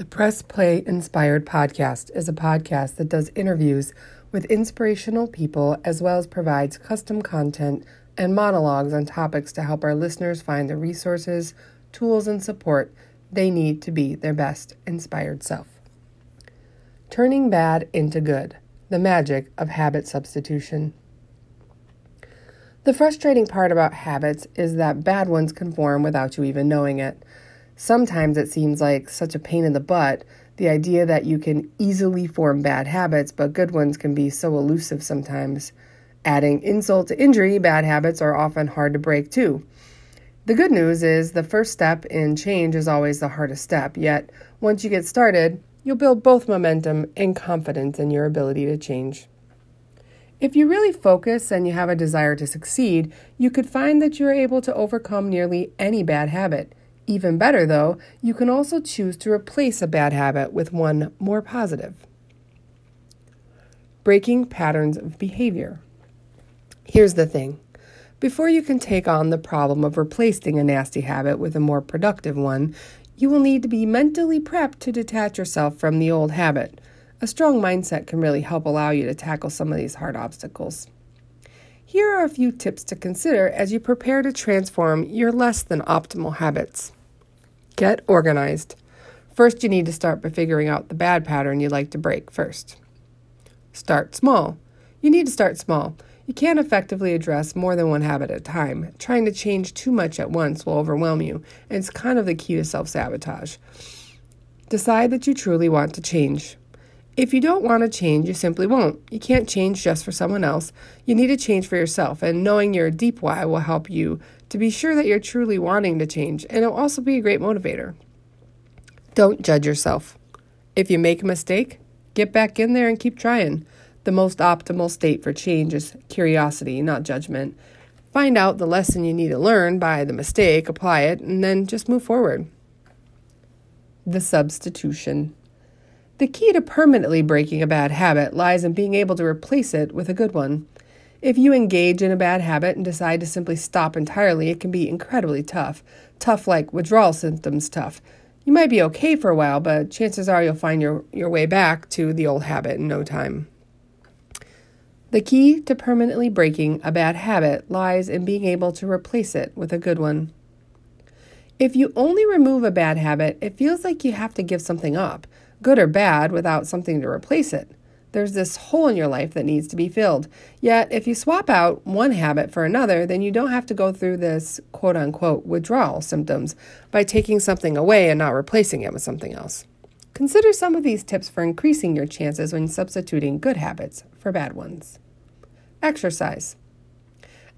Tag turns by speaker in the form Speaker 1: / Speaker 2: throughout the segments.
Speaker 1: The Press Play Inspired podcast is a podcast that does interviews with inspirational people as well as provides custom content and monologues on topics to help our listeners find the resources, tools, and support they need to be their best inspired self. Turning bad into good, the magic of habit substitution. The frustrating part about habits is that bad ones can form without you even knowing it. Sometimes it seems like such a pain in the butt, the idea that you can easily form bad habits, but good ones can be so elusive sometimes. Adding insult to injury, bad habits are often hard to break too. The good news is the first step in change is always the hardest step, yet, once you get started, you'll build both momentum and confidence in your ability to change. If you really focus and you have a desire to succeed, you could find that you're able to overcome nearly any bad habit. Even better, though, you can also choose to replace a bad habit with one more positive. Breaking patterns of behavior. Here's the thing before you can take on the problem of replacing a nasty habit with a more productive one, you will need to be mentally prepped to detach yourself from the old habit. A strong mindset can really help allow you to tackle some of these hard obstacles. Here are a few tips to consider as you prepare to transform your less than optimal habits. Get organized. First, you need to start by figuring out the bad pattern you'd like to break first. Start small. You need to start small. You can't effectively address more than one habit at a time. Trying to change too much at once will overwhelm you, and it's kind of the key to self sabotage. Decide that you truly want to change. If you don't want to change, you simply won't. You can't change just for someone else. You need to change for yourself, and knowing your deep why will help you to be sure that you're truly wanting to change, and it'll also be a great motivator. Don't judge yourself. If you make a mistake, get back in there and keep trying. The most optimal state for change is curiosity, not judgment. Find out the lesson you need to learn by the mistake, apply it, and then just move forward. The substitution. The key to permanently breaking a bad habit lies in being able to replace it with a good one. If you engage in a bad habit and decide to simply stop entirely, it can be incredibly tough. Tough like withdrawal symptoms tough. You might be okay for a while, but chances are you'll find your, your way back to the old habit in no time. The key to permanently breaking a bad habit lies in being able to replace it with a good one. If you only remove a bad habit, it feels like you have to give something up, good or bad, without something to replace it. There's this hole in your life that needs to be filled. Yet, if you swap out one habit for another, then you don't have to go through this quote unquote withdrawal symptoms by taking something away and not replacing it with something else. Consider some of these tips for increasing your chances when substituting good habits for bad ones. Exercise.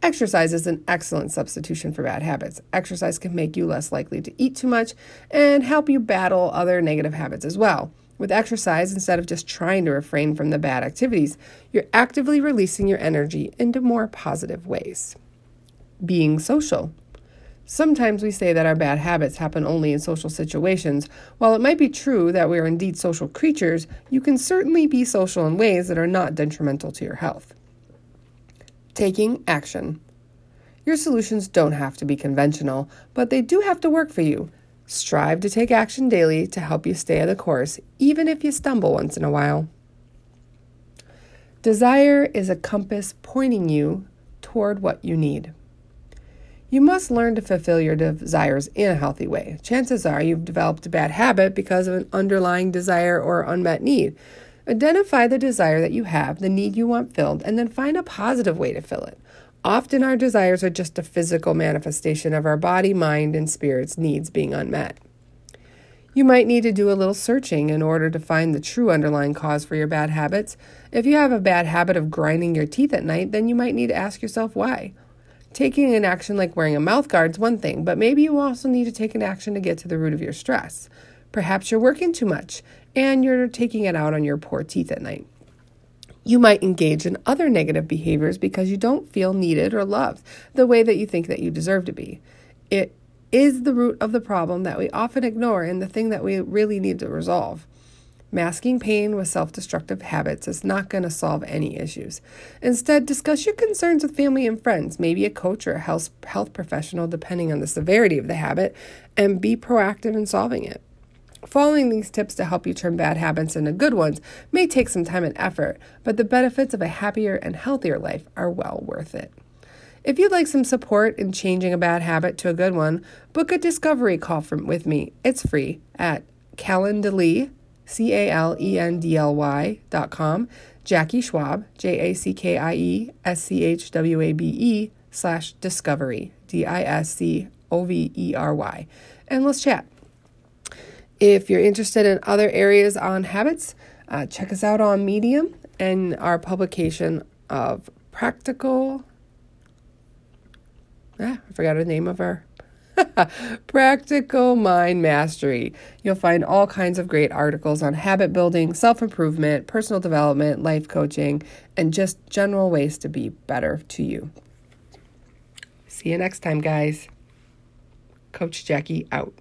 Speaker 1: Exercise is an excellent substitution for bad habits. Exercise can make you less likely to eat too much and help you battle other negative habits as well. With exercise, instead of just trying to refrain from the bad activities, you're actively releasing your energy into more positive ways. Being social. Sometimes we say that our bad habits happen only in social situations. While it might be true that we are indeed social creatures, you can certainly be social in ways that are not detrimental to your health. Taking action. Your solutions don't have to be conventional, but they do have to work for you. Strive to take action daily to help you stay the course, even if you stumble once in a while. Desire is a compass pointing you toward what you need. You must learn to fulfill your desires in a healthy way. Chances are you've developed a bad habit because of an underlying desire or unmet need. Identify the desire that you have, the need you want filled, and then find a positive way to fill it. Often our desires are just a physical manifestation of our body, mind, and spirit's needs being unmet. You might need to do a little searching in order to find the true underlying cause for your bad habits. If you have a bad habit of grinding your teeth at night, then you might need to ask yourself why. Taking an action like wearing a mouth guard is one thing, but maybe you also need to take an action to get to the root of your stress. Perhaps you're working too much and you're taking it out on your poor teeth at night. You might engage in other negative behaviors because you don't feel needed or loved the way that you think that you deserve to be. It is the root of the problem that we often ignore and the thing that we really need to resolve. Masking pain with self destructive habits is not going to solve any issues. Instead, discuss your concerns with family and friends, maybe a coach or a health, health professional, depending on the severity of the habit, and be proactive in solving it. Following these tips to help you turn bad habits into good ones may take some time and effort, but the benefits of a happier and healthier life are well worth it. If you'd like some support in changing a bad habit to a good one, book a discovery call from, with me. It's free at Calendly, C A L E N D L Y dot com, Jackie Schwabe, J A C K I E S C H W A B E slash discovery, D I S C O V E R Y. And let's chat. If you're interested in other areas on habits, uh, check us out on Medium and our publication of Practical. Ah, I forgot the name of our Practical Mind Mastery. You'll find all kinds of great articles on habit building, self improvement, personal development, life coaching, and just general ways to be better to you. See you next time, guys. Coach Jackie out.